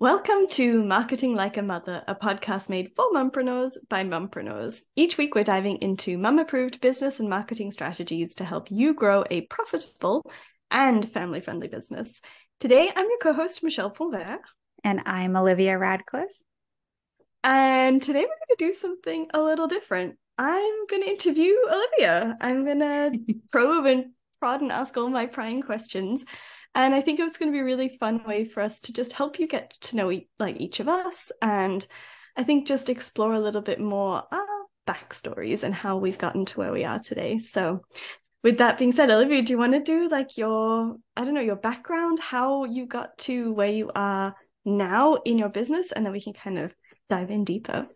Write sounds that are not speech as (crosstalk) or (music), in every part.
Welcome to Marketing Like a Mother, a podcast made for mompreneurs by mompreneurs. Each week, we're diving into mum approved business and marketing strategies to help you grow a profitable and family friendly business. Today, I'm your co host, Michelle Pontvert. And I'm Olivia Radcliffe. And today, we're going to do something a little different. I'm going to interview Olivia. I'm going (laughs) to probe and prod and ask all my prying questions. And I think it's going to be a really fun way for us to just help you get to know like each of us and I think just explore a little bit more our backstories and how we've gotten to where we are today. So with that being said, Olivia, do you want to do like your, I don't know, your background, how you got to where you are now in your business, and then we can kind of dive in deeper.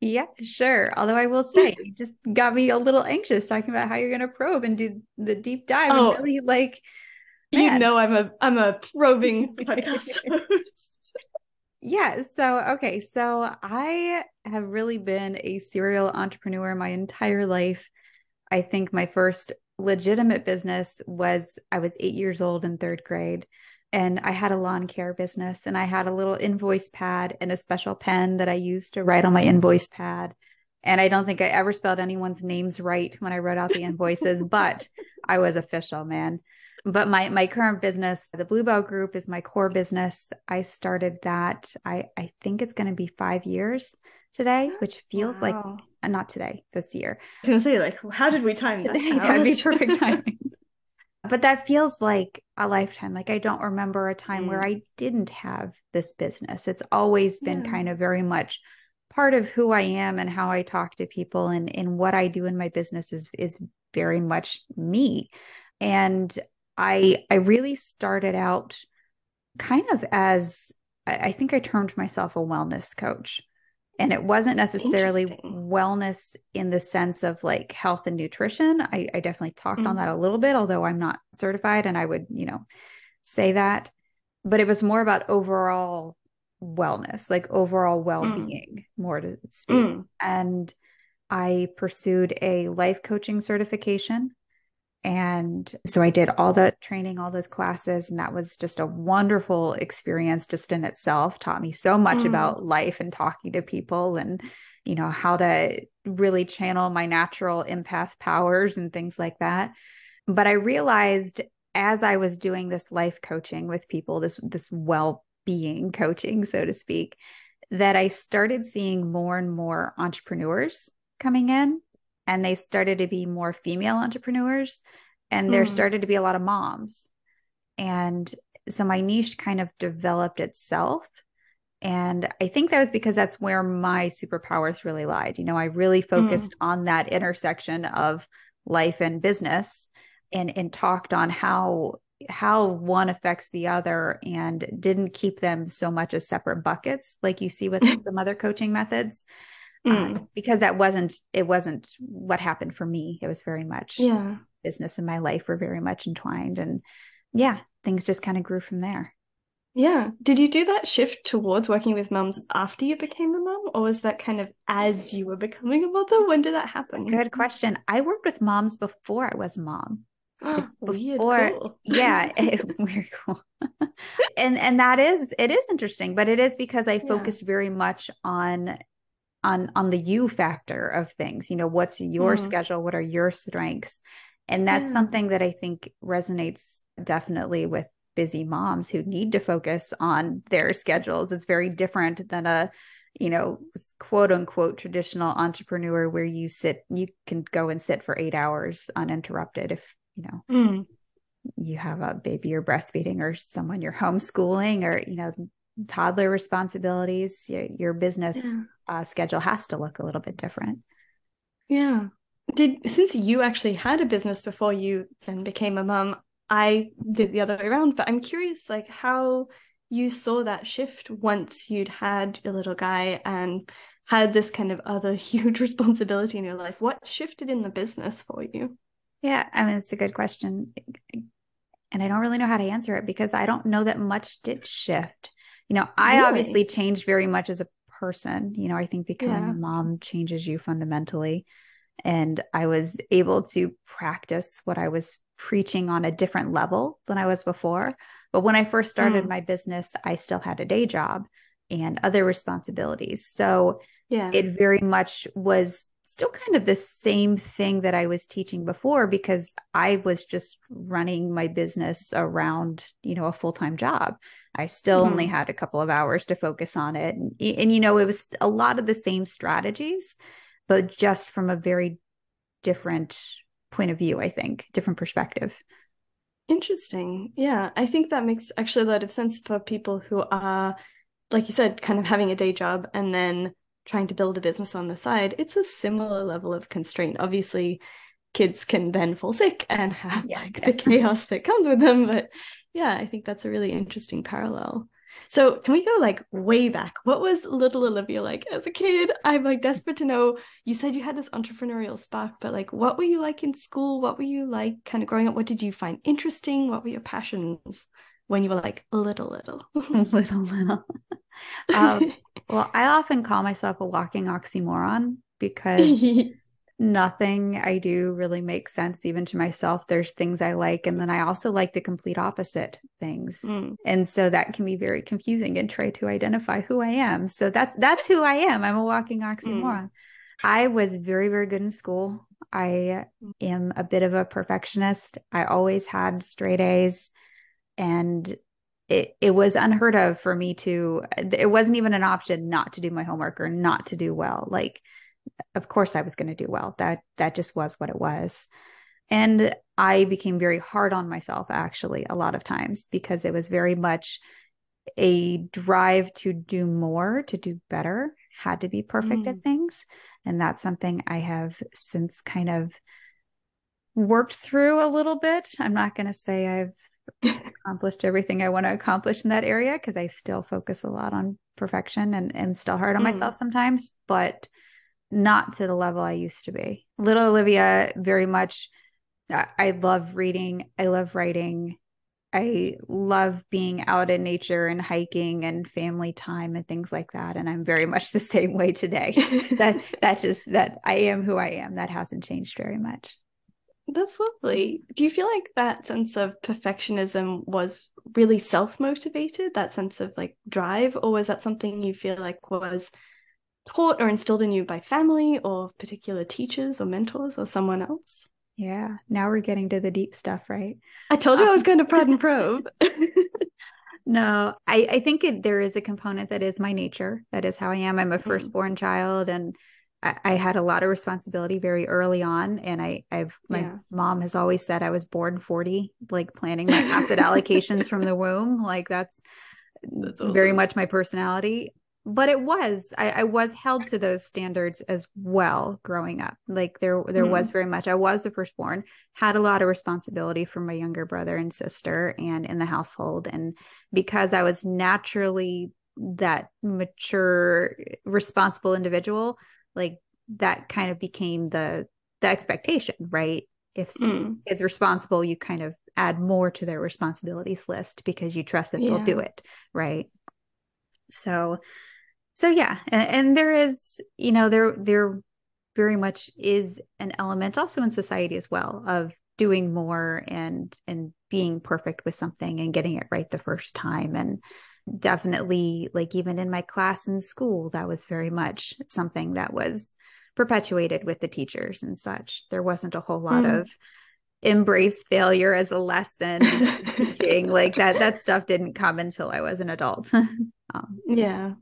Yeah, sure. Although I will say, (laughs) you just got me a little anxious talking about how you're going to probe and do the deep dive oh, and really like. You know I'm a I'm a probing (laughs) podcast (laughs) host. Yeah, so okay, so I have really been a serial entrepreneur my entire life. I think my first legitimate business was I was 8 years old in 3rd grade and I had a lawn care business and I had a little invoice pad and a special pen that I used to write on my invoice pad. And I don't think I ever spelled anyone's names right when I wrote out the invoices, but I was official, man but my my current business the bluebell group is my core business. I started that i i think it's going to be five years today which feels wow. like uh, not today this year. I was gonna say like how did we time today that (laughs) that'd be perfect (laughs) timing. But that feels like a lifetime. Like i don't remember a time mm. where i didn't have this business. It's always been yeah. kind of very much part of who i am and how i talk to people and and what i do in my business is is very much me. And I I really started out kind of as I think I termed myself a wellness coach. And it wasn't necessarily wellness in the sense of like health and nutrition. I, I definitely talked mm-hmm. on that a little bit, although I'm not certified and I would, you know, say that. But it was more about overall wellness, like overall well being, mm. more to speak. Mm. And I pursued a life coaching certification and so I did all the training, all those classes, and that was just a wonderful experience just in itself. Taught me so much mm. about life and talking to people and, you know, how to really channel my natural empath powers and things like that. But I realized as I was doing this life coaching with people, this this well-being coaching, so to speak, that I started seeing more and more entrepreneurs coming in and they started to be more female entrepreneurs and there mm. started to be a lot of moms and so my niche kind of developed itself and i think that was because that's where my superpowers really lied you know i really mm. focused mm. on that intersection of life and business and and talked on how how one affects the other and didn't keep them so much as separate buckets like you see with (laughs) some other coaching methods mm. um, because that wasn't it wasn't what happened for me. It was very much yeah business and my life were very much entwined, and yeah, things just kind of grew from there. Yeah. Did you do that shift towards working with mums after you became a mum, or was that kind of as you were becoming a mother? When did that happen? Good question. I worked with moms before I was a mom. (gasps) before, cool. (laughs) yeah, (laughs) weird cool. (laughs) and and that is it is interesting, but it is because I focused yeah. very much on on on the you factor of things you know what's your mm. schedule what are your strengths and that's yeah. something that i think resonates definitely with busy moms who need to focus on their schedules it's very different than a you know quote unquote traditional entrepreneur where you sit you can go and sit for 8 hours uninterrupted if you know mm. you have a baby you're breastfeeding or someone you're homeschooling or you know toddler responsibilities your, your business yeah uh, schedule has to look a little bit different. Yeah. Did since you actually had a business before you then became a mom, I did the other way around, but I'm curious like how you saw that shift once you'd had your little guy and had this kind of other (laughs) huge responsibility in your life. What shifted in the business for you? Yeah, I mean, it's a good question. And I don't really know how to answer it because I don't know that much did shift. You know, I really? obviously changed very much as a person. You know, I think becoming yeah. a mom changes you fundamentally. And I was able to practice what I was preaching on a different level than I was before. But when I first started mm. my business, I still had a day job and other responsibilities. So yeah. it very much was still kind of the same thing that I was teaching before because I was just running my business around, you know, a full-time job. I still mm-hmm. only had a couple of hours to focus on it. And, and, you know, it was a lot of the same strategies, but just from a very different point of view, I think, different perspective. Interesting. Yeah. I think that makes actually a lot of sense for people who are, like you said, kind of having a day job and then trying to build a business on the side, it's a similar level of constraint. Obviously, kids can then fall sick and have yeah, like the chaos that comes with them. But yeah, I think that's a really interesting parallel. So can we go like way back? What was little Olivia like as a kid? I'm like desperate to know. You said you had this entrepreneurial spark, but like what were you like in school? What were you like kind of growing up? What did you find interesting? What were your passions when you were like little little? (laughs) little little. (laughs) um, well, I often call myself a walking oxymoron because (laughs) nothing I do really makes sense, even to myself. There's things I like, and then I also like the complete opposite things. Mm. And so that can be very confusing and try to identify who I am. So that's that's who I am. I'm a walking oxymoron. Mm. I was very, very good in school. I am a bit of a perfectionist. I always had straight A's. And it it was unheard of for me to it wasn't even an option not to do my homework or not to do well. Like of course i was going to do well. That that just was what it was. And i became very hard on myself actually a lot of times because it was very much a drive to do more to do better had to be perfect mm. at things. And that's something i have since kind of worked through a little bit. I'm not going to say i've accomplished everything I want to accomplish in that area because I still focus a lot on perfection and am still hard on mm. myself sometimes, but not to the level I used to be. Little Olivia, very much, I, I love reading, I love writing. I love being out in nature and hiking and family time and things like that. And I'm very much the (laughs) same way today. that that just that I am who I am. That hasn't changed very much. That's lovely. Do you feel like that sense of perfectionism was really self motivated, that sense of like drive, or was that something you feel like was taught or instilled in you by family or particular teachers or mentors or someone else? Yeah, now we're getting to the deep stuff, right? I told you um, I was going to (laughs) prod and probe. no, I, I think it, there is a component that is my nature. That is how I am. I'm a mm. firstborn mm. child, and I, had a lot of responsibility very early on. And I, I've, my yeah. mom has always said I was born 40, like planning my (laughs) asset allocations from the womb. Like that's, that's awesome. very much my personality. But it was, I, I, was held to those standards as well growing up. Like there, there mm was very much, I was the firstborn, had a lot of responsibility for my younger brother and sister and in the household. And because I was naturally that mature, responsible individual, like that kind of became the the expectation right if mm. it's responsible you kind of add more to their responsibilities list because you trust that yeah. they'll do it right so so yeah and, and there is you know there there very much is an element also in society as well of doing more and and being perfect with something and getting it right the first time and definitely like even in my class in school that was very much something that was perpetuated with the teachers and such. There wasn't a whole lot mm. of embrace failure as a lesson teaching. (laughs) Like that that stuff didn't come until i was an adult. (laughs) Um, yeah.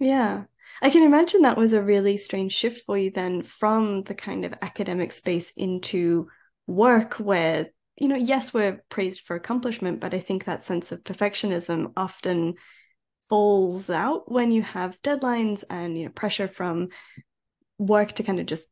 Yeah. I can imagine that was a really strange shift for you then from the kind of academic space into work where you know, yes, we're praised for accomplishment, but I think that sense of perfectionism often falls out when you have deadlines and you know pressure from work to kind of just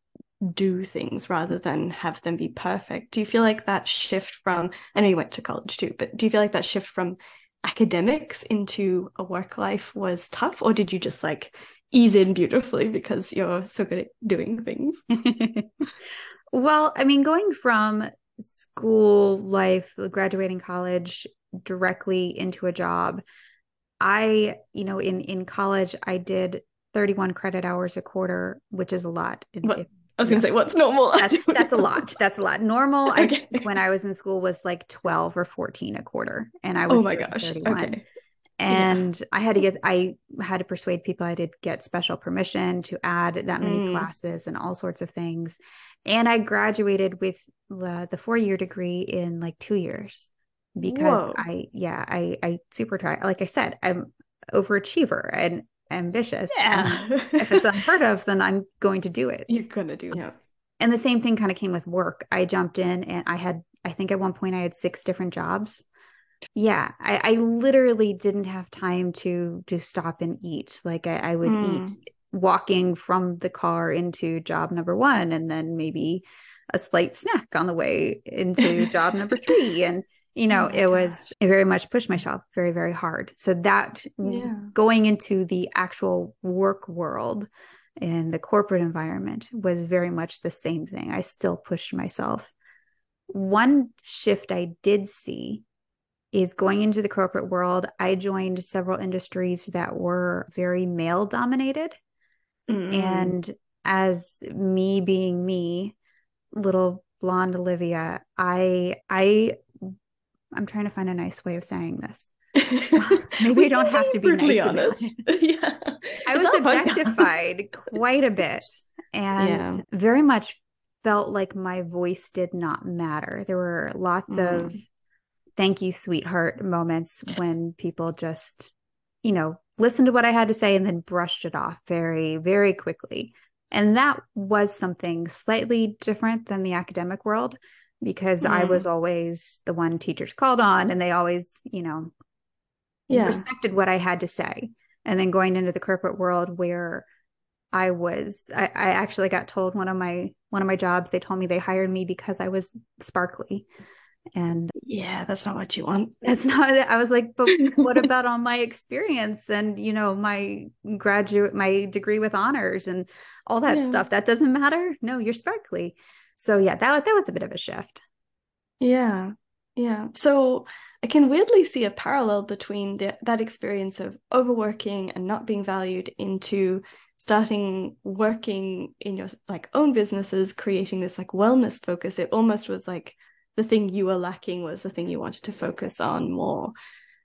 do things rather than have them be perfect. Do you feel like that shift from I know you went to college too, but do you feel like that shift from academics into a work life was tough or did you just like ease in beautifully because you're so good at doing things? (laughs) well, I mean going from school life, graduating college directly into a job. I, you know, in in college I did 31 credit hours a quarter, which is a lot. If, I was gonna say, what's normal? That's, that's a lot. That's a lot. Normal okay. I, when I was in school was like 12 or 14 a quarter. And I was oh my gosh. 31. Okay. And yeah. I had to get I had to persuade people I did get special permission to add that many mm. classes and all sorts of things. And I graduated with the, the four year degree in like two years because Whoa. I yeah, I I super try. Like I said, I'm overachiever and ambitious. Yeah. if it's (laughs) unheard of, then I'm going to do it. You're gonna do it. And the same thing kind of came with work. I jumped in and I had, I think at one point I had six different jobs. Yeah. I, I literally didn't have time to to stop and eat. Like I, I would mm. eat walking from the car into job number one and then maybe a slight snack on the way into (laughs) job number three. And you know, oh it gosh. was it very much pushed myself very, very hard. So that yeah. going into the actual work world and the corporate environment was very much the same thing. I still pushed myself. One shift I did see is going into the corporate world. I joined several industries that were very male dominated. Mm-hmm. And as me being me, little blonde Olivia, I I I'm trying to find a nice way of saying this. (laughs) (laughs) Maybe we don't have to be nice honest. (laughs) yeah. I was objectified quite a bit and yeah. very much felt like my voice did not matter. There were lots mm. of thank you, sweetheart moments when people just, you know, listened to what I had to say and then brushed it off very, very quickly. And that was something slightly different than the academic world because mm. I was always the one teachers called on and they always, you know, yeah. respected what I had to say. And then going into the corporate world where I was I, I actually got told one of my one of my jobs, they told me they hired me because I was sparkly. And yeah, that's not what you want. That's (laughs) not I was like, but what (laughs) about all my experience and you know, my graduate my degree with honors and all that yeah. stuff? That doesn't matter. No, you're sparkly. So yeah, that that was a bit of a shift. Yeah. Yeah. So I can weirdly see a parallel between the, that experience of overworking and not being valued into starting working in your like own businesses, creating this like wellness focus. It almost was like the thing you were lacking was the thing you wanted to focus on more.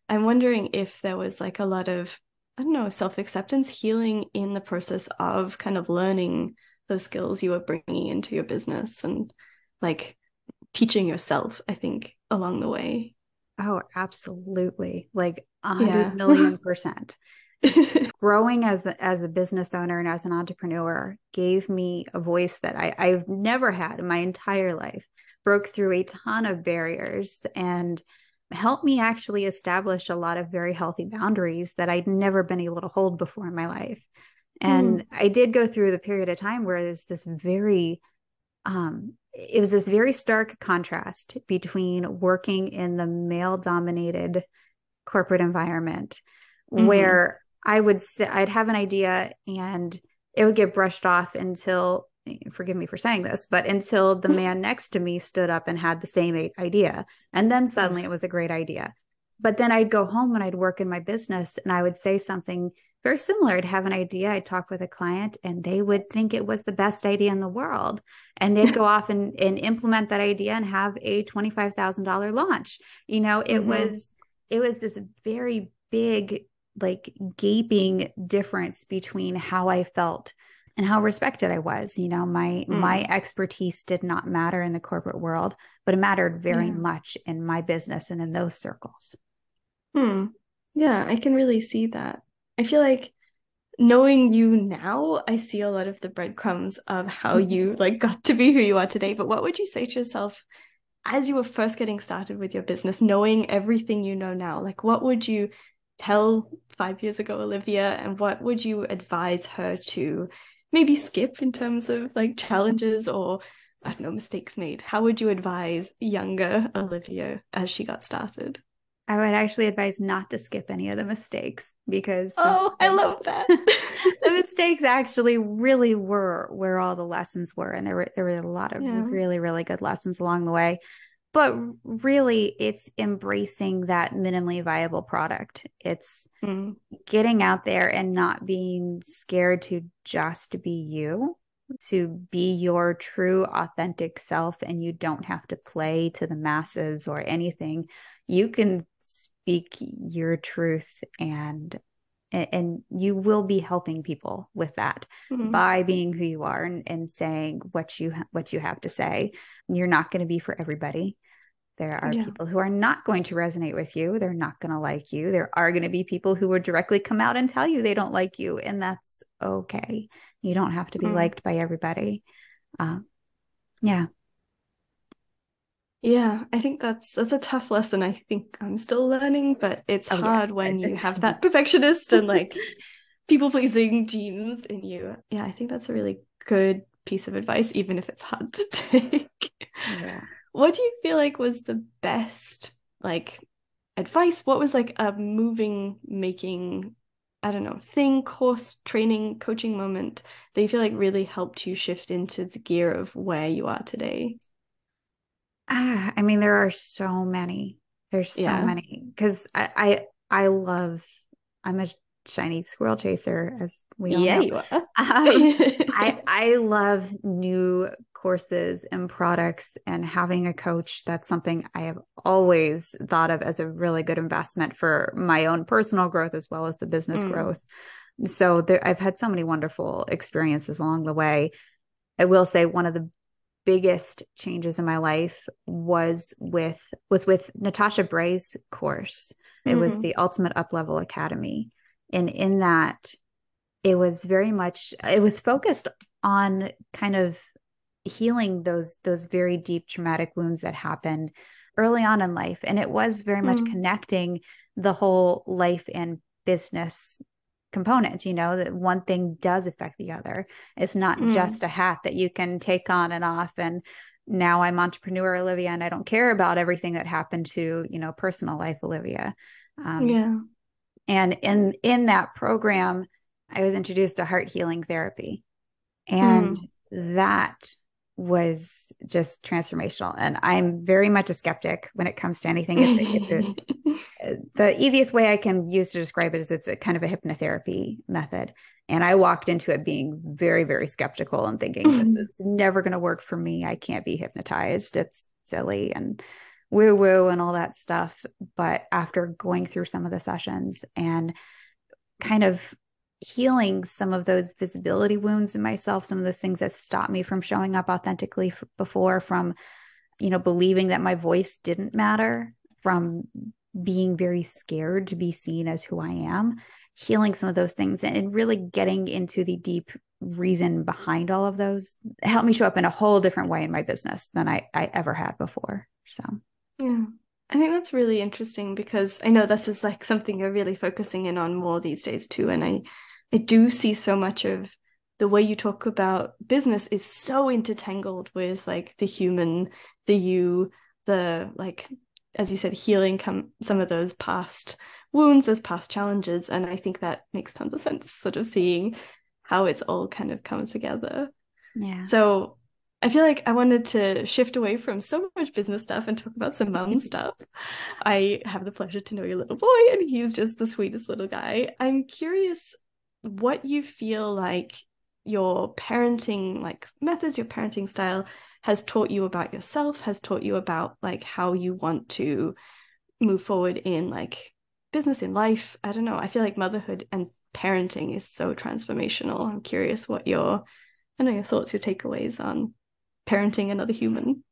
I'm wondering if there was like a lot of I don't know self acceptance healing in the process of kind of learning those skills you were bringing into your business and like teaching yourself. I think along the way. Oh, absolutely. Like a hundred million (laughs) percent. Growing as a, as a business owner and as an entrepreneur gave me a voice that I, I've never had in my entire life, broke through a ton of barriers and helped me actually establish a lot of very healthy boundaries that I'd never been able to hold before in my life. And mm. I did go through the period of time where there's this very um it was this very stark contrast between working in the male dominated corporate environment mm-hmm. where I would sit, I'd have an idea and it would get brushed off until, forgive me for saying this, but until the (laughs) man next to me stood up and had the same idea. And then suddenly it was a great idea. But then I'd go home and I'd work in my business and I would say something very similar. I'd have an idea, I'd talk with a client, and they would think it was the best idea in the world. And they'd go off and, and implement that idea and have a $25,000 launch. You know, it mm-hmm. was, it was this very big, like gaping difference between how I felt and how respected I was. You know, my mm. my expertise did not matter in the corporate world, but it mattered very yeah. much in my business and in those circles. Hmm. Yeah, I can really see that. I feel like knowing you now, I see a lot of the breadcrumbs of how mm-hmm. you like got to be who you are today. But what would you say to yourself as you were first getting started with your business, knowing everything you know now? Like, what would you tell five years ago, Olivia, and what would you advise her to maybe skip in terms of like challenges or I don't know, mistakes made? How would you advise younger Olivia as she got started? I would actually advise not to skip any of the mistakes because oh, the, I love that. (laughs) the mistakes actually really were where all the lessons were, and there were there were a lot of yeah. really really good lessons along the way. But really, it's embracing that minimally viable product. It's mm. getting out there and not being scared to just be you to be your true authentic self and you don't have to play to the masses or anything you can speak your truth and and you will be helping people with that mm-hmm. by being who you are and, and saying what you what you have to say. You're not going to be for everybody. There are yeah. people who are not going to resonate with you. They're not going to like you. There are going to be people who would directly come out and tell you they don't like you and that's okay. You don't have to be mm-hmm. liked by everybody. Uh, yeah yeah, I think that's that's a tough lesson. I think I'm still learning, but it's oh, hard yeah. when you have that perfectionist and like (laughs) people pleasing genes in you. Yeah, I think that's a really good piece of advice, even if it's hard to (laughs) take. Yeah. What do you feel like was the best like advice? What was like a moving, making, I don't know, thing, course, training, coaching moment that you feel like really helped you shift into the gear of where you are today? Ah, I mean, there are so many. There's so yeah. many because I, I I love. I'm a shiny squirrel chaser, as we all yeah, know. you are. (laughs) um, I (laughs) I love new courses and products, and having a coach. That's something I have always thought of as a really good investment for my own personal growth as well as the business mm. growth. So there, I've had so many wonderful experiences along the way. I will say one of the biggest changes in my life was with was with Natasha Bray's course. It mm-hmm. was the Ultimate Up Level Academy. And in that it was very much it was focused on kind of healing those those very deep traumatic wounds that happened early on in life and it was very much mm-hmm. connecting the whole life and business component you know that one thing does affect the other it's not mm. just a hat that you can take on and off and now i'm entrepreneur olivia and i don't care about everything that happened to you know personal life olivia um, yeah and in in that program i was introduced to heart healing therapy and mm. that was just transformational. And I'm very much a skeptic when it comes to anything. It's, it's a, (laughs) the easiest way I can use to describe it is it's a kind of a hypnotherapy method. And I walked into it being very, very skeptical and thinking this mm-hmm. is never going to work for me. I can't be hypnotized. It's silly and woo woo and all that stuff. But after going through some of the sessions and kind of healing some of those visibility wounds in myself some of those things that stopped me from showing up authentically f- before from you know believing that my voice didn't matter from being very scared to be seen as who i am healing some of those things and, really getting into the deep reason behind all of those helped me show up in a whole different way in my business than i, I ever had before so yeah I think that's really interesting because I know this is like something you're really focusing in on more these days too. And I I do see so much of the way you talk about business is so intertangled with like the human, the you, the like, as you said, healing come some of those past wounds, those past challenges. And I think that makes tons of sense, sort of seeing how it's all kind of come together. Yeah. So I feel like I wanted to shift away from so much business stuff and talk about some mom stuff. I have the pleasure to know your little boy, and he's just the sweetest little guy. I'm curious what you feel like your parenting like methods your parenting style has taught you about yourself has taught you about like how you want to move forward in like business in life i don't know i feel like motherhood and parenting is so transformational i'm curious what your i know your thoughts your takeaways on parenting another human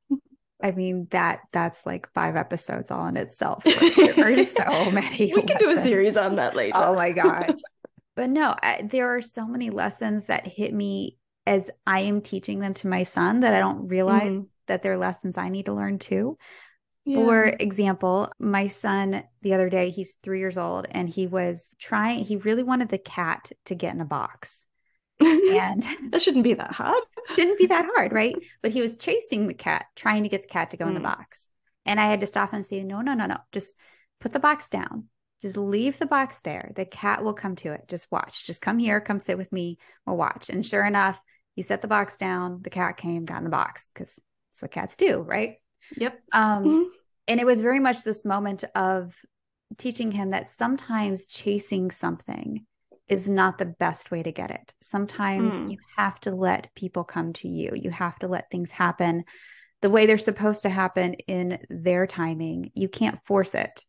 I mean that that's like five episodes all in itself. (laughs) There are so many. we can do a series on that later. Oh my (laughs) gosh but no I, there are so many lessons that hit me as i am teaching them to my son that i don't realize mm. that they're lessons i need to learn too yeah. For example, my son the other day, he's three years old, and he was trying, he really wanted the cat to get in a box. (laughs) And that shouldn't be that hard. (laughs) shouldn't be that hard, right? But he was chasing the cat, trying to get the cat to go mm. in the mm. box. And I had to stop and say, no, no, no, no, just put the box down. Just leave the box there. The cat will come to it. Just watch. Just come here, come sit with me. We'll watch. And sure enough, he set the box down. The cat came, got in the box because that's what cats do, right? Yep. Um, mm-hmm. And it was very much this moment of teaching him that sometimes chasing something is not the best way to get it. Sometimes Mm. you have to let people come to you. You have to let things happen the way they're supposed to happen in their timing. You can't force it.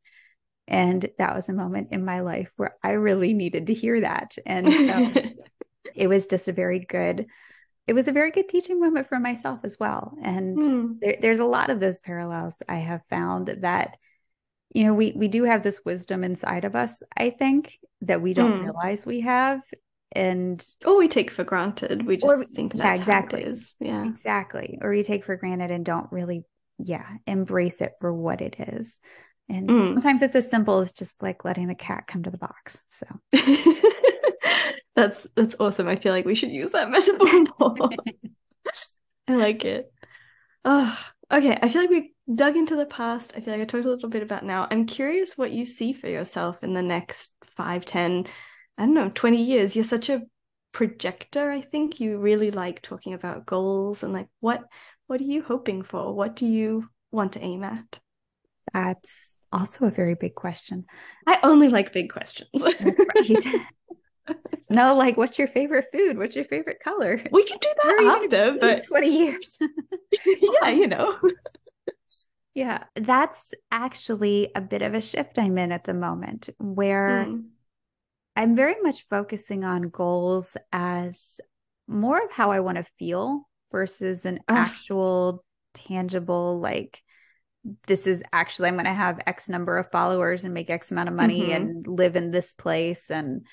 And that was a moment in my life where I really needed to hear that. And so (laughs) it was just a very good it was a very good teaching moment for myself as well and Mm. there, there's a lot of those parallels i have found that you know we we do have this wisdom inside of us i think that we don't Mm. realize we have and Or we take for granted. We just we- think yeah, that's exactly. how it is. Yeah. exactly or we take for granted and don't really yeah embrace it for what it is and Mm. sometimes it's as simple as just like letting the cat come to the box so (laughs) that's that's awesome. I feel like we should use that (laughs) metaphor more. I like it. Oh, okay. I feel like we dug into the past. I feel like I talked a little bit about now. I'm curious what you see for yourself in the next five, ten, I don't know, 20 years. You're such a projector, I think. You really like talking about goals and like what what are you hoping for? What do you want to aim at? that's also a very big question I only like big questions. (laughs) That's right. No, like, what's your favorite food? What's your favorite color? we can do Where are you that after, but 20 years. (laughs) (laughs) yeah, you know. yeah, that's actually a bit of a shift I'm in at the moment where Mm. I'm very much focusing on goals as more of how I want to feel versus an Ah. actual Mm-hmm. tangible, like, this is actually, I'm going to have X number of followers and make X amount of money Mhm. and live in this place. And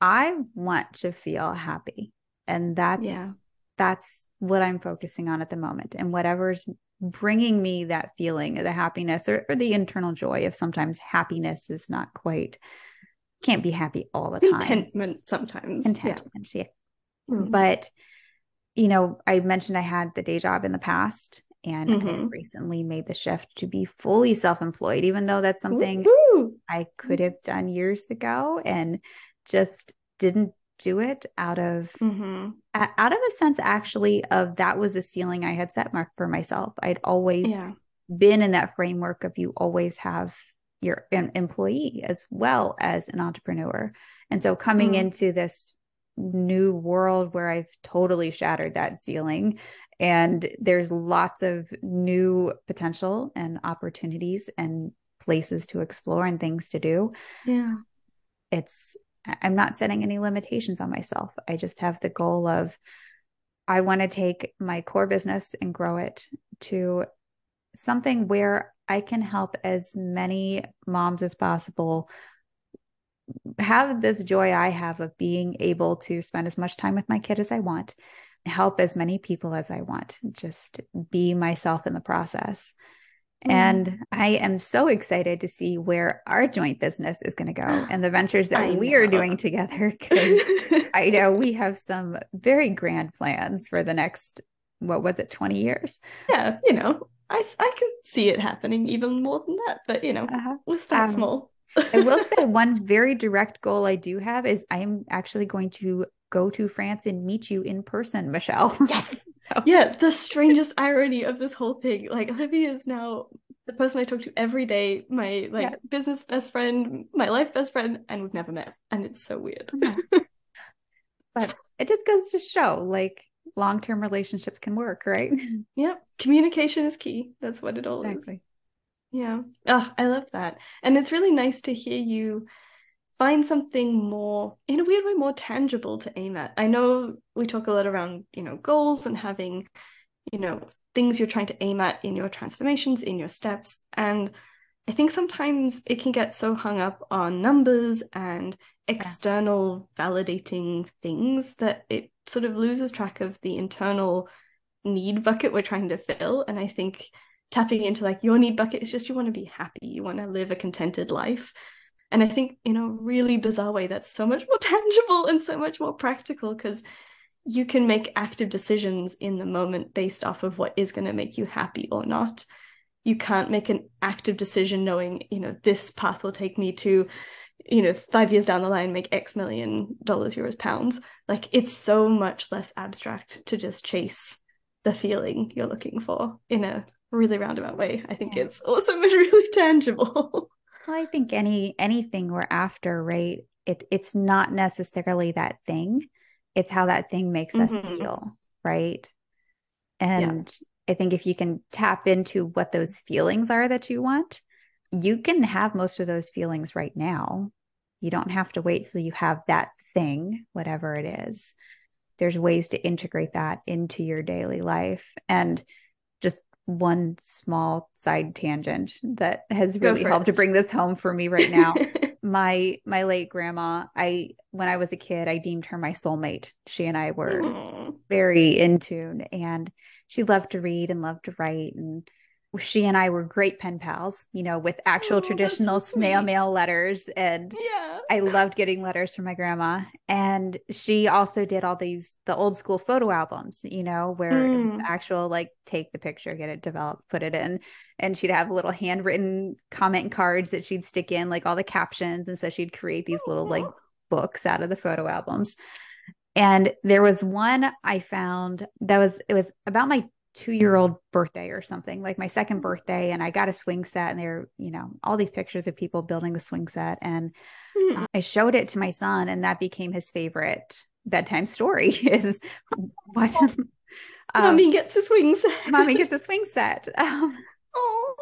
I want to feel happy. And that's, Yeah. that's what I'm focusing on at the moment. And whatever's bringing me that feeling of the happiness or, or the internal joy of sometimes happiness is not quite, can't be happy all the time. Contentment sometimes. Contentment. Yeah. Mm. But, you know, I mentioned I had the day job in the past and I Mhm. recently made the shift to be fully self employed, even though that's something Woo-hoo! I could have done years ago and just didn't do it out of Mhm. a- out of a sense actually of that was a ceiling I had set mark for myself. I'd always Yeah. been in that framework of you always have your an employee as well as an entrepreneur. And so coming Mm. into this new world where I've totally shattered that ceiling and there's lots of new potential and opportunities and places to explore and things to do. Yeah. It's I'm not setting any limitations on myself. I just have the goal of I want to take my core business and grow it to something where I can help as many moms as possible have this joy I have of being able to spend as much time with my kid as I want, help as many people as I want, just be myself in the process. Mm. And I am so excited to see where our joint business is going to go (gasps) and the ventures that I we are doing together. Because (laughs) I know we have some very grand plans for the next, what was it, 20 years? yeah, you know, I I can see it happening even more than that, but you know, Uh-huh. we'll start Um, small. I will (laughs) say one very direct goal I do have is I am actually going to go to France and meet you in person, Michelle. Yes. So- (laughs) Yeah, the strangest irony of this whole thing. Like Olivia is now the person I talk to every day, my like Yes. business best friend, my life best friend, and we've never met. And it's so weird. (laughs) But it just goes to show like long term relationships can work, right? (laughs) Yeah, communication is key. That's what it all is. Yeah. Oh, I love that. And it's really nice to hear you find something more, in a weird way, more tangible to aim at. I know we talk a lot around, you know, goals and having, you know, things you're trying to aim at in your transformations, in your steps. And I think sometimes it can get so hung up on numbers and external validating things that it sort of loses track of the internal need bucket we're trying to fill. And I think tapping into like your need bucket is just you want to be happy, you want to live a contented life. And I think in a really bizarre way, that's so much more (laughs) tangible and so much more practical because you can make active decisions in the moment based off of what is going to make you happy or not. You can't make an active decision knowing, you know, this path will take me to, you know, five years down the line, make X million dollars, euros, pounds. Like it's so much less abstract to just chase the feeling you're looking for in a really roundabout way. I think Yeah. it's and (laughs) really tangible. Well, I think any anything we're after, right? it it's not necessarily that thing it's how that thing makes mm-hmm. us feel right and yeah. i think if you can tap into what those feelings are that you want you can have most of those feelings right now you don't have to wait till you have that thing whatever it is there's ways to integrate that into your daily life and just one small side tangent that has really helped it. to bring this home for me right now (laughs) my my late grandma i when i was a kid i deemed her my soulmate she and i were Aww. very in tune and she loved to read and loved to write and she and I were great pen pals, you know, with actual oh, traditional so snail mail letters. And yeah. I loved getting letters from my grandma. And she also did all these, the old school photo albums, you know, where mm. it was mm. actual like take the picture, get it developed, put it in. And she'd have little handwritten comment cards that she'd stick in, like all the captions. And so she'd create these little like books out of the photo albums. And there was one I found that was, it was about my two year old birthday or something, like my second birthday. And I got a swing set, and there you know, all these pictures of people building the swing set. And uh, I showed it to my son, and that became his favorite bedtime story (laughs) is what (laughs) um, mommy gets a swing set. mommy gets a (laughs) swing set. Um, oh.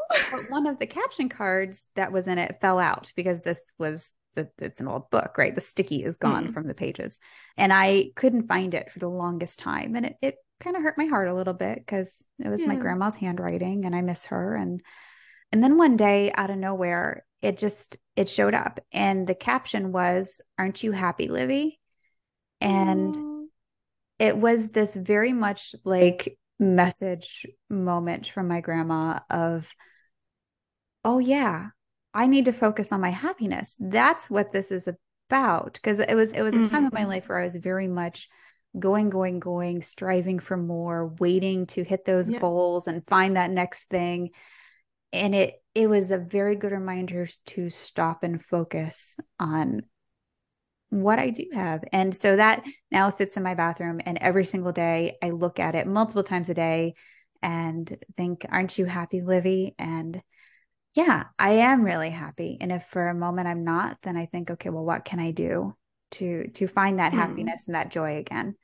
one of the caption cards that was in it fell out because this was the, it's an old book, right? The sticky is gone mm. from the pages. And I couldn't find it for the longest time. And it, it kind of hurt my heart a little bit because it was yeah. my grandma's handwriting and I miss her. And and then one day out of nowhere, it just it showed up. And the caption was, Aren't you happy, Livy? And mm. it was this very much like message moment from my grandma of, oh yeah, I need to focus on my happiness. That's what this is about. Because it was it was a time mm-hmm. of my life where I was very much going, going, going, striving for more, waiting to hit those yeah. goals and find that next thing. And it it was a very good reminder to stop and focus on what I do have. And so that now sits in my bathroom and every single day I look at it multiple times a day and think, aren't you happy, Livy? And yeah, I am really happy. And if for a moment I'm not, then I think, okay, well, what can I do to to find that mm. happiness and that joy again.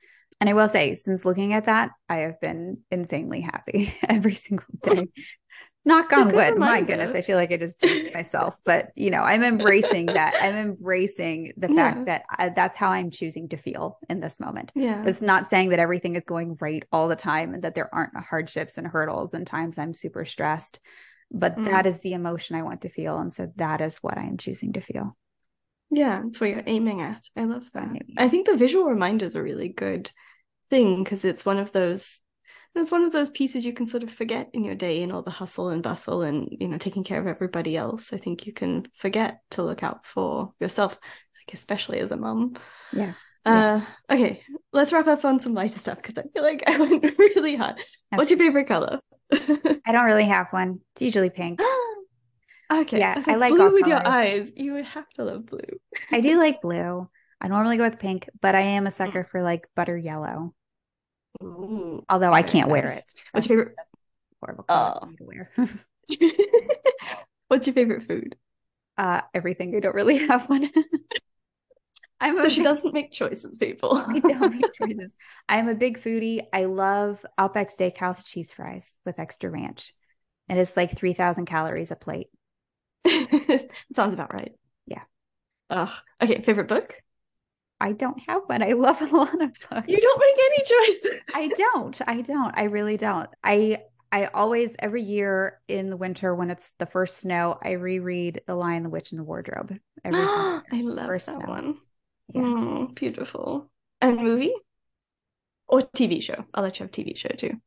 And I will say, since looking at that, I have been insanely happy (laughs) every single day. (laughs) Knock on wood. My goodness, I feel like I just jinxed myself. (laughs) But you know, I'm embracing that. I'm embracing the yeah. fact that I, that's how I'm choosing to feel in this moment. Yeah, it's not saying that everything is going right all the time and that there aren't hardships and hurdles and times I'm super stressed. But mm. that is the emotion I want to feel, and so that is what I am choosing to feel. Yeah, that's what you're aiming at. I love that. I think the visual reminder is a really good thing because it's one of those it's one of those pieces you can sort of forget in your day and all the hustle and bustle and you know taking care of everybody else. I think you can forget to look out for yourself, like especially as a mom. Yeah. Uh, okay, let's wrap up on some lighter stuff because I feel like (laughs) I went really hard. Okay. What's your favorite color? (laughs) I don't really have one. It's usually pink. (gasps) (laughs) Okay. Yeah, I, I like blue with colors. your eyes. You would have to love blue. I do (laughs) like blue. I normally go with pink, but I am a sucker for like butter yellow. Ooh, Although I can't nice. wear it. What's your favorite? (laughs) Horrible color oh. to wear. (laughs) What's your favorite food? Uh, everything. I don't really have one. I'm so she big... doesn't make choices, people. I don't make choices. I'm a big foodie. I love Outback Steakhouse cheese fries with extra ranch. And it's like 3,000 calories a plate. (laughs) Sounds about right. Yeah. Ugh. Okay, favorite book? I don't have one. I love a lot of books. You don't make any choices. (laughs) I don't. I don't. I really don't. I I always every year in the winter when it's the first snow, I reread The Lion, the Witch, and the Wardrobe. Every (gasps) I love first that snow. one. Yeah. Mm, beautiful. And movie? Or TV show. I'll let you have TV show too.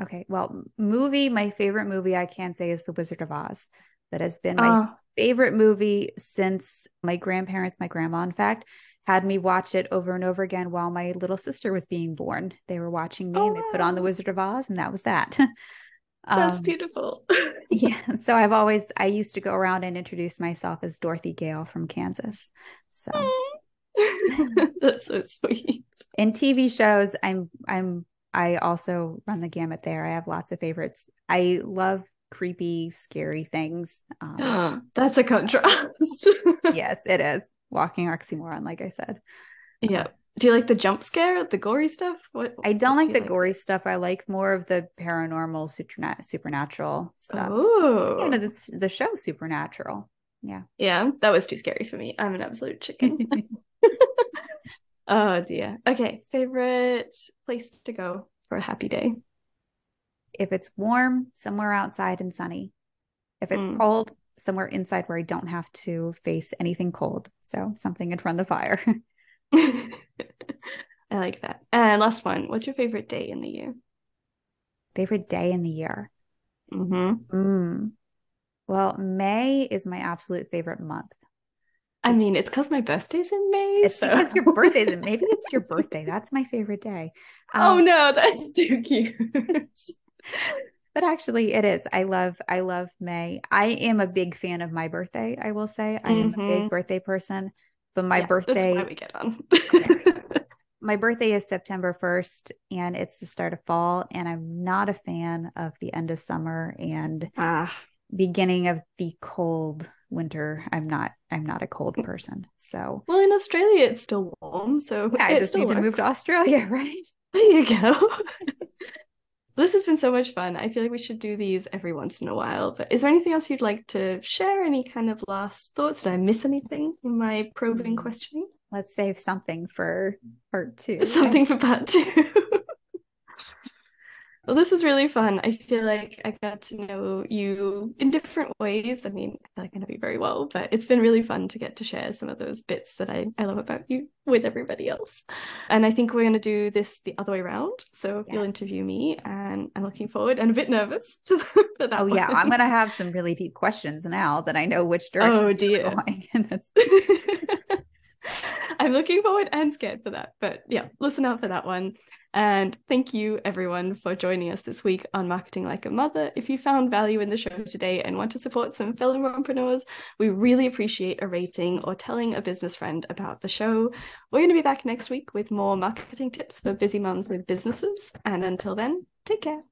Okay. Well, movie, my favorite movie I can say is The Wizard of Oz that has been my uh, favorite movie since my grandparents, my grandma, in fact, had me watch it over and over again while my little sister was being born. They were watching me oh, and they put on The Wizard of Oz, and that was that. (laughs) That's um, beautiful. (laughs) yeah. So I've always, I used to go around and introduce myself as Dorothy Gale from Kansas. So. (laughs) That's so sweet. In TV shows, I'm I'm I also run the gamut there. I have lots of favorites. I love creepy, scary things. Um, (gasps) That's a contrast. (laughs) yes, it is. walking oxymoron, like I said. Yeah. Do you like the jump scare, the gory stuff? What I don't what like do the you gory stuff. I like more of the paranormal, supernat- supernatural stuff. Oh, You know, the, the show Supernatural. Yeah. yeah, that was too scary for me. I'm an absolute chicken. (laughs) (laughs) oh dear. Okay, favorite place to go for a happy day. If it's warm, somewhere outside and sunny. If it's Mm. cold, somewhere inside where I don't have to face anything cold. So something in front of the fire. (laughs) (laughs) I like that. And last one. What's your favorite day in the year? Favorite day in the year. Mm-hmm. Mm. Well, May is my absolute favorite month. I mean, it's because my birthday's in May. It's so- because your birthday's is maybe it's your (laughs) birthday. That's my favorite day. oh Um, no, that's too cute. (laughs) But actually it is. I love I love May. I am a big fan of my birthday, I will say. I am a Mhm. big birthday person. But my Yeah, birthday That's why we get on. (laughs) (laughs) my birthday is September 1st and it's the start of fall and I'm not a fan of the end of summer and ah, beginning of the cold winter. I'm not I'm not a cold person. So well, in Australia it's still warm, so yeah, I just need to move to works. Australia, right? There you go. This has been so much fun. I feel like we should do these every once in a while. But is there anything else you'd like to share? Any kind of last thoughts? Did I miss anything in my probing Hmm. questioning? Let's save something for part 2. (laughs) Something for part two. (laughs) Well, this was really fun. I feel like I got to know you in different ways. I mean, I feel like I know you very well, but it's been really fun to get to share some of those bits that I, I love about you with everybody else. And I think we're going to do this the other way around. So you'll interview me, and I'm looking forward and a bit nervous to, (laughs) for that Oh yeah. I'm gonna have some really deep questions now that I know which (laughs) oh, direction Oh dear. going. (laughs) That's (laughs) I'm looking forward and scared for that. But yeah, listen out for that one. And thank you, everyone, for joining us this week on Marketing Like a Mother. If you found value in the show today and want to support some fellow entrepreneurs, we really appreciate a rating or telling a business friend about the show. We're going to be back next week with more marketing tips for busy moms with businesses. And until then, take care.